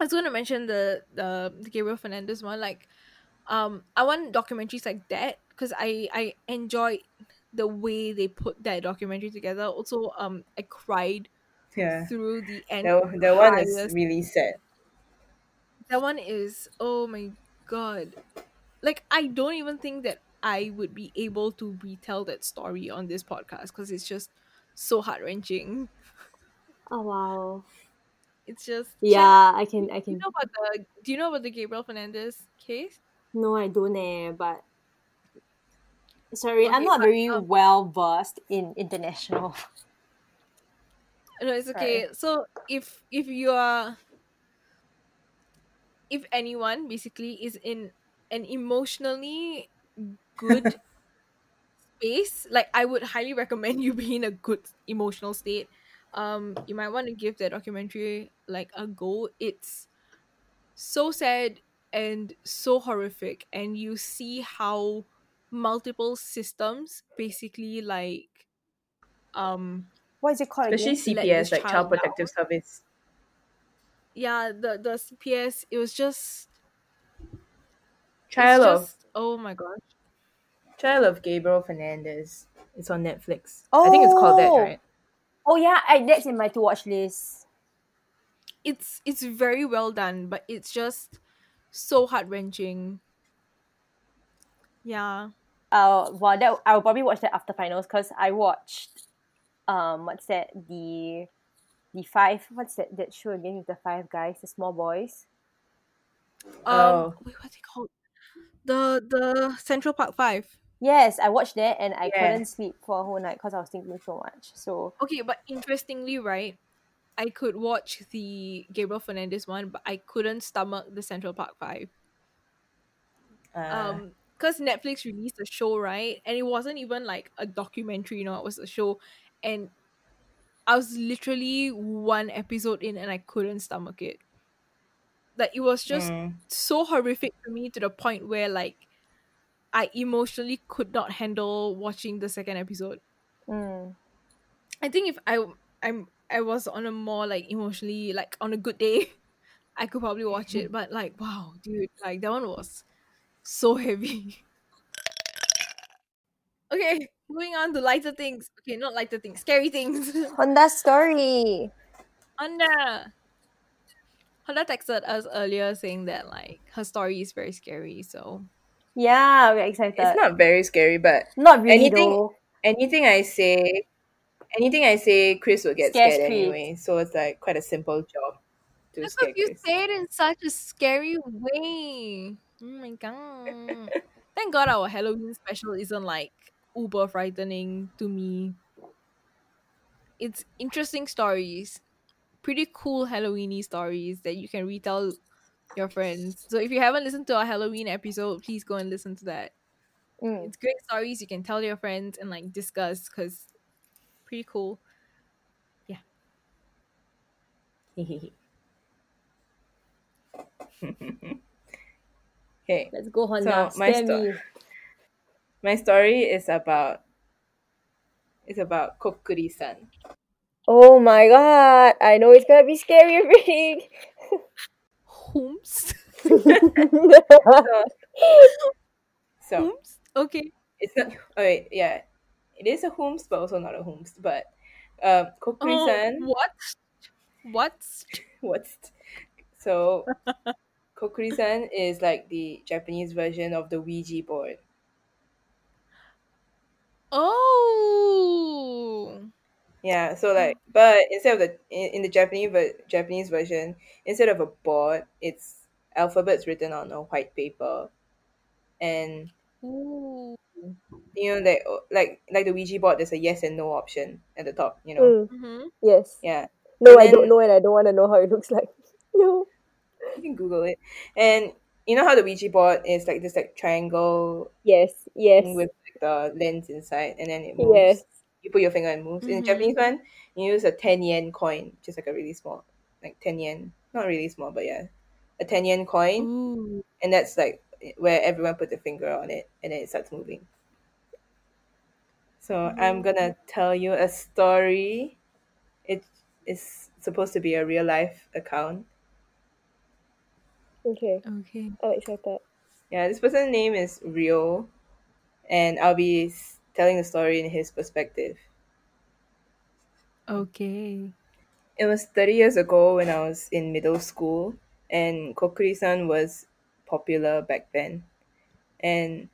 Speaker 1: I was going to mention the, the the Gabriel Fernandez one. Like, um, I want documentaries like that because I I enjoy the way they put that documentary together. Also, um, I cried
Speaker 3: Yeah.
Speaker 1: through the end.
Speaker 3: That, that one is
Speaker 1: highest-
Speaker 3: really sad.
Speaker 1: That one is oh my god, like I don't even think that I would be able to retell that story on this podcast because it's just so heart wrenching.
Speaker 2: Oh wow.
Speaker 1: It's just
Speaker 2: Yeah, I can I can
Speaker 1: Do you know about the Do you know about the Gabriel Fernandez case?
Speaker 2: no I don't eh, but sorry, I'm not
Speaker 1: but,
Speaker 2: very
Speaker 1: um,
Speaker 2: well versed in international.
Speaker 1: No, it's okay. So if if you are if anyone basically is in an emotionally good space, like I would highly recommend you be in a good emotional state. Um, you might want to give that documentary like a go. It's so sad and so horrific, and you see how multiple systems basically like um
Speaker 2: What is it called
Speaker 3: Especially
Speaker 2: again?
Speaker 3: CPS, like
Speaker 1: child
Speaker 3: Child
Speaker 1: down.
Speaker 3: Protective Service.
Speaker 1: yeah the the cps it was just child
Speaker 3: of
Speaker 1: just, oh my gosh
Speaker 3: child of Gabriel Fernandez. It's on Netflix. I think it's called that,
Speaker 2: Oh.
Speaker 3: right?
Speaker 2: Oh yeah, I, that's in my to watch list.
Speaker 1: it's it's very well done but it's just so heart-wrenching yeah
Speaker 2: Uh, well, that I'll probably watch that after finals because I watched, um, what's that the the five. What's that that show again with the five guys, the small boys?
Speaker 1: Um,
Speaker 3: Oh.
Speaker 1: wait, what's it called? The the Central Park Five.
Speaker 2: Yes, I watched that and I
Speaker 3: Yeah.
Speaker 2: couldn't sleep for a whole night because I was thinking so much. So
Speaker 1: Okay, but interestingly, right, I could watch the Gabriel Fernandez one, but I couldn't stomach the Central Park Five.
Speaker 3: Uh,
Speaker 1: Um, because Netflix released a show, right, and it wasn't even like a documentary, you know, it was a show, and I was literally one episode in, and I couldn't stomach it. Like it was just
Speaker 3: mm,
Speaker 1: so horrific to me to the point where like I emotionally could not handle watching the second episode.
Speaker 2: mm,
Speaker 1: I think if I I'm I was on a more like emotionally like on a good day, I could probably watch it. But like wow, dude, like that one was so heavy. okay, moving on to lighter things. Okay, not lighter things, scary things.
Speaker 2: Honda story.
Speaker 1: Honda. Honda texted us earlier saying that like her story is very scary. So
Speaker 2: Yeah, we're excited.
Speaker 3: it's not very scary, but
Speaker 2: Not really
Speaker 3: anything-
Speaker 2: though.
Speaker 3: anything I say, anything I say, Chris will get
Speaker 2: Scares
Speaker 3: scared
Speaker 2: Chris.
Speaker 3: anyway. So it's like quite a simple job to
Speaker 1: because
Speaker 3: scare
Speaker 1: you
Speaker 3: Chris.
Speaker 1: say it in such a scary way. Oh my god! Thank God our Halloween special isn't like uber frightening to me. It's interesting stories, pretty cool Halloweeny stories that you can retell your friends. So if you haven't listened to our Halloween episode, please go and listen to that.
Speaker 2: Mm.
Speaker 1: It's great stories you can tell your friends and like discuss because pretty cool. Yeah.
Speaker 3: okay,
Speaker 2: Let's go Honda.
Speaker 3: So, my
Speaker 2: Scare
Speaker 3: sto- my story is about is about Kokuri-san.
Speaker 2: Oh my god. I know it's gonna be scary already.
Speaker 1: Whomst?
Speaker 3: So
Speaker 1: Whomst? Okay.
Speaker 3: it's not. Oh wait, yeah, it is a homes, but also not a homes. But um, Kokuri-san.
Speaker 1: Oh, what? What?
Speaker 3: What's so Kokuri-san is like the Japanese version of the Ouija board.
Speaker 1: Oh.
Speaker 3: Yeah, so like, but instead of the in, in the Japanese ver- Japanese version, instead of a board, it's alphabets written on a white paper, and
Speaker 1: Ooh.
Speaker 3: you know like like like the Ouija board, there's a yes and no option at the top. You know,
Speaker 2: Mm,
Speaker 1: Mm-hmm.
Speaker 2: yes.
Speaker 3: yeah,
Speaker 2: No,
Speaker 3: And
Speaker 2: I don't know and I don't want to know how it looks like. No.
Speaker 3: you can Google it, and you know how the Ouija board is like this like triangle
Speaker 2: Yes, yes.
Speaker 3: with like, the lens inside, and then it moves.
Speaker 2: Yes.
Speaker 3: You put your finger and it moves. In the. Japanese one, you use a ten yen coin, just like a really small, like ten yen, not really small, but yeah, a ten yen coin.
Speaker 1: Ooh.
Speaker 3: and that's like where everyone put their finger on it and then it starts moving so i'm gonna tell you a story it is supposed to be a real life account
Speaker 2: Okay.
Speaker 1: Okay.
Speaker 2: I'm excited.
Speaker 3: yeah this person's name is rio and i'll be s- telling the story in his perspective
Speaker 1: Okay.
Speaker 3: it was 30 years ago when i was in middle school and kokuri-san was popular back then and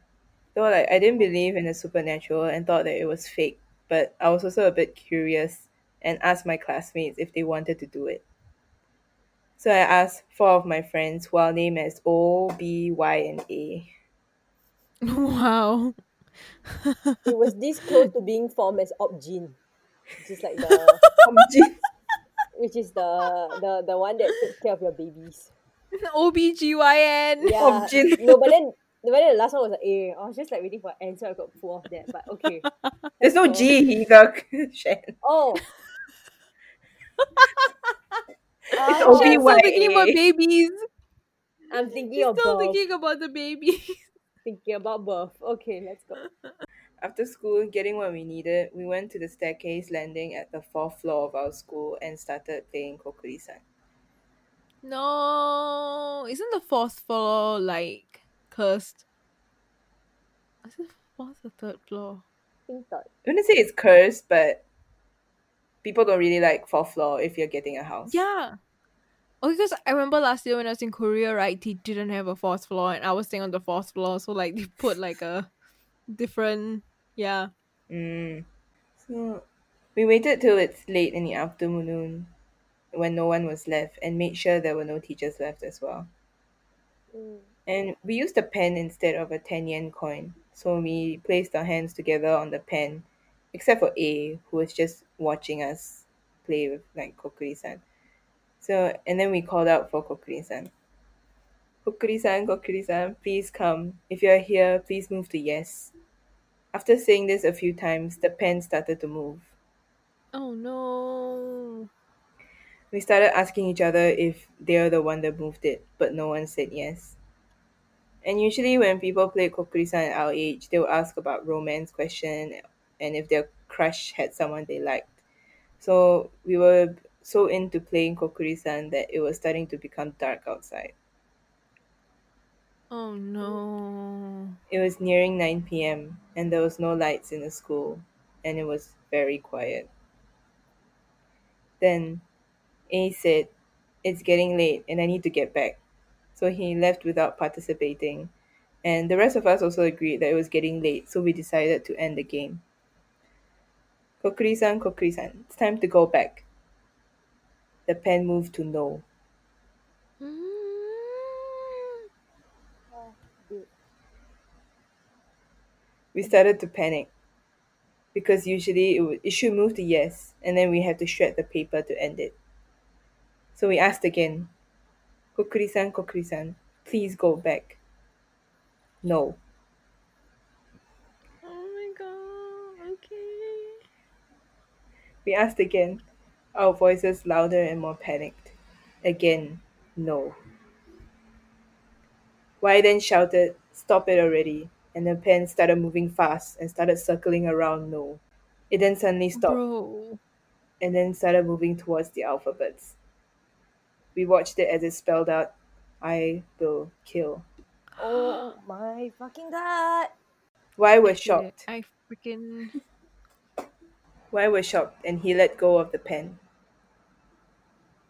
Speaker 3: though like I didn't believe in the supernatural and thought that it was fake, but I was also a bit curious and asked my classmates if they wanted to do it. So I asked four of my friends who I'll name as O, B, Y, and A.
Speaker 1: Wow.
Speaker 2: It was this close to being formed as Opgene. Which is like the which is the the the one that takes care of your babies.
Speaker 1: OBGYN.
Speaker 2: Yeah.
Speaker 3: Opgene.
Speaker 2: No, but then but then the last one was like A. I was just like waiting for an so I got full of that. But okay.
Speaker 3: There's no G, Higak, Shen.
Speaker 2: Oh.
Speaker 3: It's
Speaker 2: oh,
Speaker 1: Shen's
Speaker 3: OBY.
Speaker 1: still thinking about babies.
Speaker 2: I'm thinking
Speaker 1: He's
Speaker 2: of
Speaker 1: still
Speaker 2: birth.
Speaker 1: thinking about the baby.
Speaker 2: Thinking about birth. Okay, let's go.
Speaker 3: After school, getting what we needed, we went to the staircase landing at the fourth floor of our school and started playing Kokuri-san.
Speaker 1: no, isn't the fourth floor like cursed? Is it fourth or third floor?
Speaker 2: Think thought.
Speaker 3: I wouldn't say it's cursed, but people don't really like fourth floor if you're getting a house.
Speaker 1: Yeah. Oh, because I remember last year when I was in Korea, right? They didn't have a fourth floor, and I was staying on the fourth floor, so like they put like a different, yeah.
Speaker 3: Mm. So we waited till it's late in the afternoon when no one was left and made sure there were no teachers left as well.
Speaker 2: Mm.
Speaker 3: And we used a pen instead of a 10 yen coin. So we placed our hands together on the pen, except for A, who was just watching us play with like Kokuri-san. So, and then we called out for Kokuri-san. Kokuri-san, Kokuri-san, please come. If you're here, please move to yes. After saying this a few times, the pen started to move.
Speaker 1: Oh no.
Speaker 3: We started asking each other if they're the one that moved it, but no one said yes. And usually when people play Kokuri-san at our age, they'll ask about romance question and if their crush had someone they liked. So we were so into playing Kokuri-san that it was starting to become dark outside.
Speaker 1: Oh no.
Speaker 3: It was nearing 9 p.m. and there was no lights in the school and it was very quiet. Then A said, It's getting late and I need to get back. So he left without participating. And the rest of us also agreed that it was getting late, so we decided to end the game. Kokuri-san, Kokuri-san, it's time to go back. The pen moved to no.
Speaker 1: Mm.
Speaker 3: We started to panic because usually it would it should move to yes, and then we have to shred the paper to end it. So we asked again, Kokuri-san, Kokuri-san, please go back. No.
Speaker 1: Oh my god. Okay.
Speaker 3: We asked again, our voices louder and more panicked. Again, no. Y then shouted, Stop it already, and the pen started moving fast and started circling around no. It then suddenly stopped
Speaker 1: Bro.
Speaker 3: and then started moving towards the alphabets. We watched it as it spelled out, I will kill.
Speaker 2: Oh my fucking god.
Speaker 3: Why was
Speaker 1: Get
Speaker 3: shocked.
Speaker 1: I freaking
Speaker 3: Y was shocked and he let go of the pen.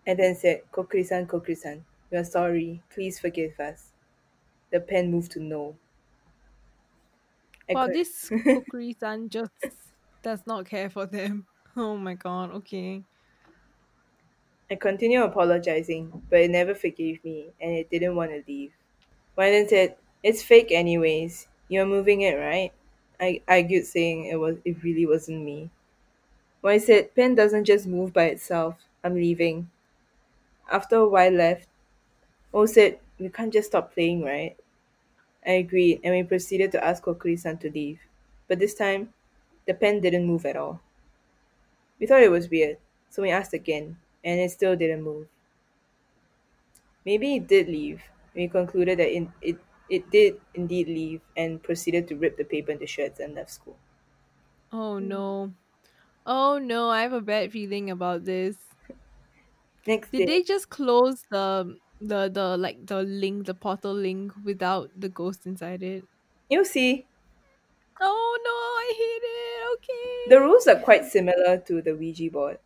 Speaker 3: And then said, Kokuri-san, Kokuri-san, we are sorry. Please forgive us. The pen moved to no. I
Speaker 1: Wow,
Speaker 3: con-
Speaker 1: this Kokuri-san just does not care for them. Oh my god, okay.
Speaker 3: I continued apologizing, but it never forgave me and it didn't want to leave. Then said, It's fake anyways. You're moving it, right? I argued saying it was it really wasn't me. Y said, Pen doesn't just move by itself. I'm leaving. After a while left, O said, We can't just stop playing, right? I agreed and we proceeded to ask Kokuri-san to leave. But this time, the pen didn't move at all. We thought it was weird, so we asked again, and it still didn't move. Maybe it did leave. We concluded that it, it, it did indeed leave and proceeded to rip the paper into shreds and left school.
Speaker 1: Oh
Speaker 2: Mm.
Speaker 1: no. Oh no, I have a bad feeling about this.
Speaker 3: Next
Speaker 1: Did
Speaker 3: day,
Speaker 1: they just close the the the like the link, the portal link without the ghost inside it?
Speaker 3: you'll see,
Speaker 1: Oh no, I hate it. Okay.
Speaker 3: the rules are quite similar to the Ouija board.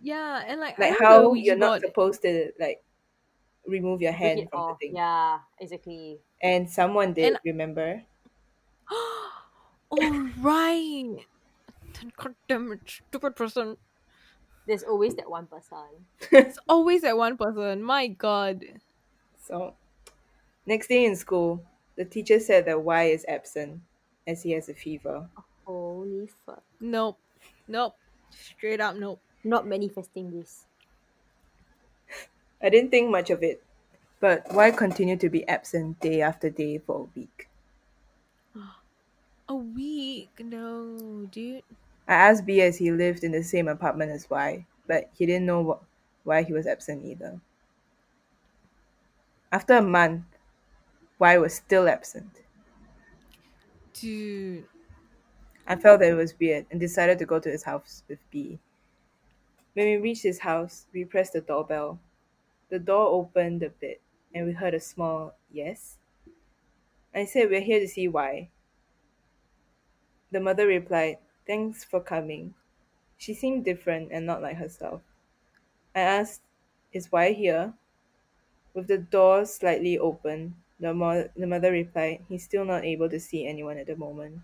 Speaker 1: yeah, and like,
Speaker 3: Like
Speaker 1: I know the
Speaker 3: how you're not
Speaker 1: board.
Speaker 3: supposed to like remove your hand from
Speaker 2: off.
Speaker 3: the thing.
Speaker 2: Yeah, exactly.
Speaker 3: And someone did,
Speaker 1: And-
Speaker 3: remember?
Speaker 1: oh right. God damn it, stupid person.
Speaker 2: There's always that one person.
Speaker 1: It's always that one person. My God.
Speaker 3: So, next day in school, the teacher said that Y is absent as he has a fever.
Speaker 2: Holy fuck.
Speaker 1: Nope. Nope. Straight up nope.
Speaker 2: Not manifesting this.
Speaker 3: I didn't think much of it, but Y continued to be absent day after day for a week.
Speaker 1: A week? No, dude.
Speaker 3: I asked B as he lived in the same apartment as Y, but he didn't know wh- why he was absent either. After a month, Y was still absent.
Speaker 1: Dude.
Speaker 3: I felt that it was weird and decided to go to his house with B. When we reached his house, we pressed the doorbell. The door opened a bit and we heard a small yes. I said, We're here to see Y. The mother replied, Thanks for coming. She seemed different and not like herself. I asked, Is Y here? With the door slightly open, the, mo- the mother replied, He's still not able to see anyone at the moment.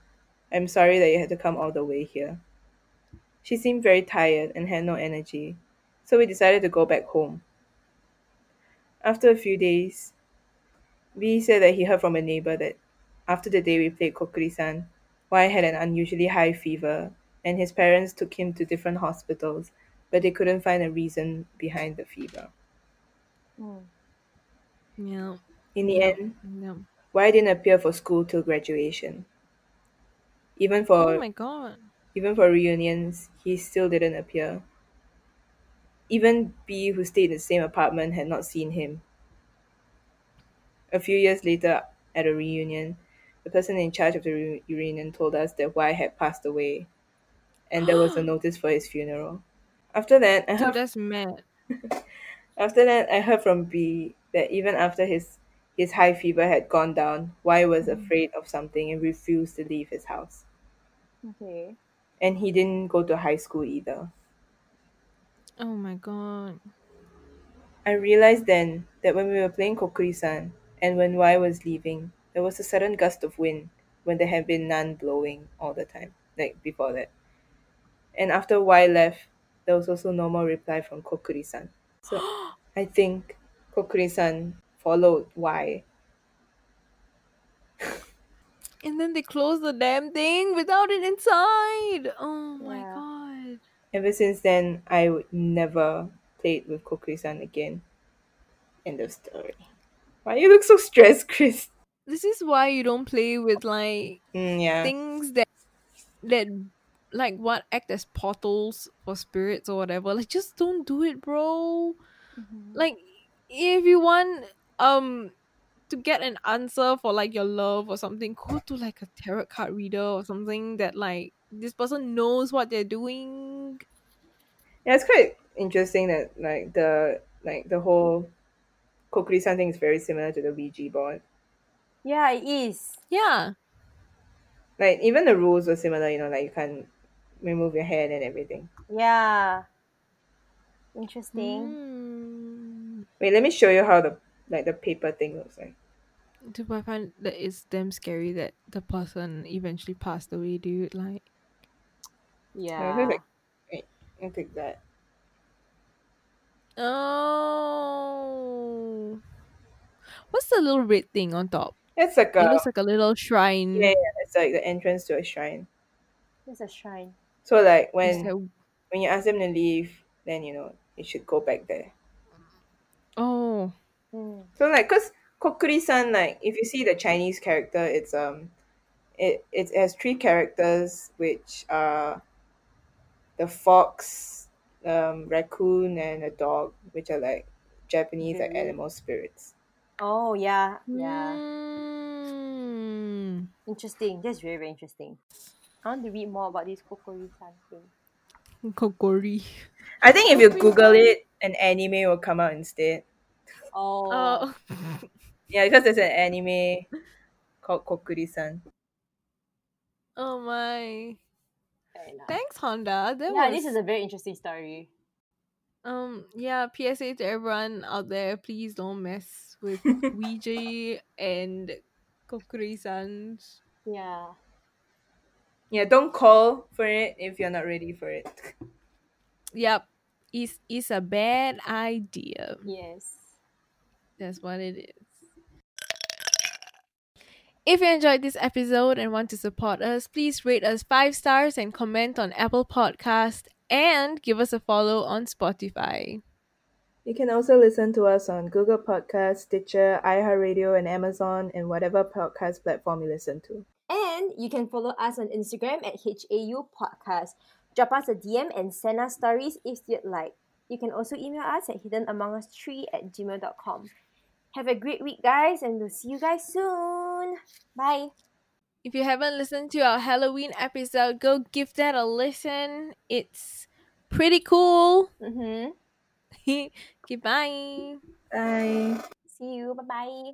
Speaker 3: I'm sorry that you had to come all the way here. She seemed very tired and had no energy, So we decided to go back home. After a few days, B said that he heard from a neighbor that after the day we played Kokuri-san, Y had an unusually high fever, and his parents took him to different hospitals, but they couldn't find a reason behind the fever.
Speaker 2: Mm.
Speaker 1: Yeah.
Speaker 3: In the end,
Speaker 1: Yeah.
Speaker 3: Y didn't appear for school till graduation. Even for
Speaker 1: Oh my god.
Speaker 3: even for reunions, he still didn't appear. Even B, who stayed in the same apartment, had not seen him. A few years later, at a reunion, the person in charge of the re- reunion told us that Y had passed away, and there was a notice for his funeral. After that, I
Speaker 1: Dude,
Speaker 3: heard,
Speaker 1: that's mad.
Speaker 3: after that, I heard from B that even after his his high fever had gone down, Y was mm-hmm. afraid of something and refused to leave his house.
Speaker 2: Okay.
Speaker 3: And he didn't go to high school either.
Speaker 1: Oh my god.
Speaker 3: I realized then that when we were playing Kokuri-san and when Y was leaving, there was a sudden gust of wind when there had been none blowing all the time, like before that. And after Y left, there was also no more reply from Kokuri-san. So I think Kokuri-san followed Y.
Speaker 1: And then they closed the damn thing without it inside. Oh my
Speaker 2: Yeah.
Speaker 1: god.
Speaker 3: Ever since then, I would never played with Kokuri-san again. End of story. Why you look so stressed, Chris?
Speaker 1: This is why you don't play with like
Speaker 3: Mm, yeah.
Speaker 1: things that that like what act as portals for spirits or whatever. Like just don't do it, bro.
Speaker 2: Mhm.
Speaker 1: Like if you want um to get an answer for like your love or something, go to like a tarot card reader or something that like this person knows what they're doing.
Speaker 3: Yeah, it's quite interesting that like the like the whole Kokuri-san thing is very similar to the Ouija board.
Speaker 2: Yeah, it is.
Speaker 1: Yeah.
Speaker 3: Like even the rules were similar, you know, like you can't remove your hand and everything.
Speaker 2: Yeah. Interesting.
Speaker 1: Mm.
Speaker 3: Wait, let me show you how the like the paper thing looks like.
Speaker 1: Dude, I find that it's damn scary that the person eventually passed away, dude. Like,
Speaker 2: Yeah.
Speaker 3: feel like- Wait, I'll take that.
Speaker 1: oh, what's the little red thing on top?
Speaker 3: It's like a.
Speaker 1: It
Speaker 3: a
Speaker 1: looks like a little shrine.
Speaker 3: yeah, yeah, it's like the entrance to a shrine.
Speaker 2: It's a shrine.
Speaker 3: So like when
Speaker 1: like-
Speaker 3: when you ask them to leave, then you know you should go back there.
Speaker 1: oh,
Speaker 2: Mm.
Speaker 3: So like, cause Kokuri-san, like if you see the Chinese character, it's um, it it has three characters which are the fox, um, raccoon, and a dog, which are like Japanese like animal spirits.
Speaker 2: Oh yeah, yeah.
Speaker 1: Mm.
Speaker 2: Interesting. That's very very interesting. I want to read more about this Kokori-san thing.
Speaker 1: Kokori.
Speaker 3: I think if you Google it, an anime will come out instead.
Speaker 2: Oh.
Speaker 1: Oh,
Speaker 3: Yeah, because there's an anime called Kokuri-san.
Speaker 1: oh my. Thanks, Honda. That
Speaker 2: yeah,
Speaker 1: was
Speaker 2: this is a very interesting story.
Speaker 1: um yeah. PSA to everyone out there: please don't mess with Ouija and Kokori-san.
Speaker 2: Yeah.
Speaker 3: Yeah, don't call for it if you're not ready for it.
Speaker 1: Yep, it's it's a bad idea.
Speaker 2: Yes.
Speaker 1: That's what it is. If you enjoyed this episode and want to support us, please rate us five stars and comment on Apple Podcast and give us a follow on Spotify.
Speaker 3: You can also listen to us on Google Podcasts, Stitcher, iHeartRadio, and Amazon, and whatever podcast platform you listen to.
Speaker 2: And you can follow us on Instagram at HAU Podcast. Drop us a DM and send us stories if you'd like. You can also email us at hiddenamongus3 at gmail.com. Have a great week, guys, and we'll see you guys soon. Bye.
Speaker 1: If you haven't listened to our Halloween episode, go give that a listen. It's pretty cool.
Speaker 2: Mm-hmm.
Speaker 1: Goodbye.
Speaker 3: Bye.
Speaker 2: See you. Bye bye.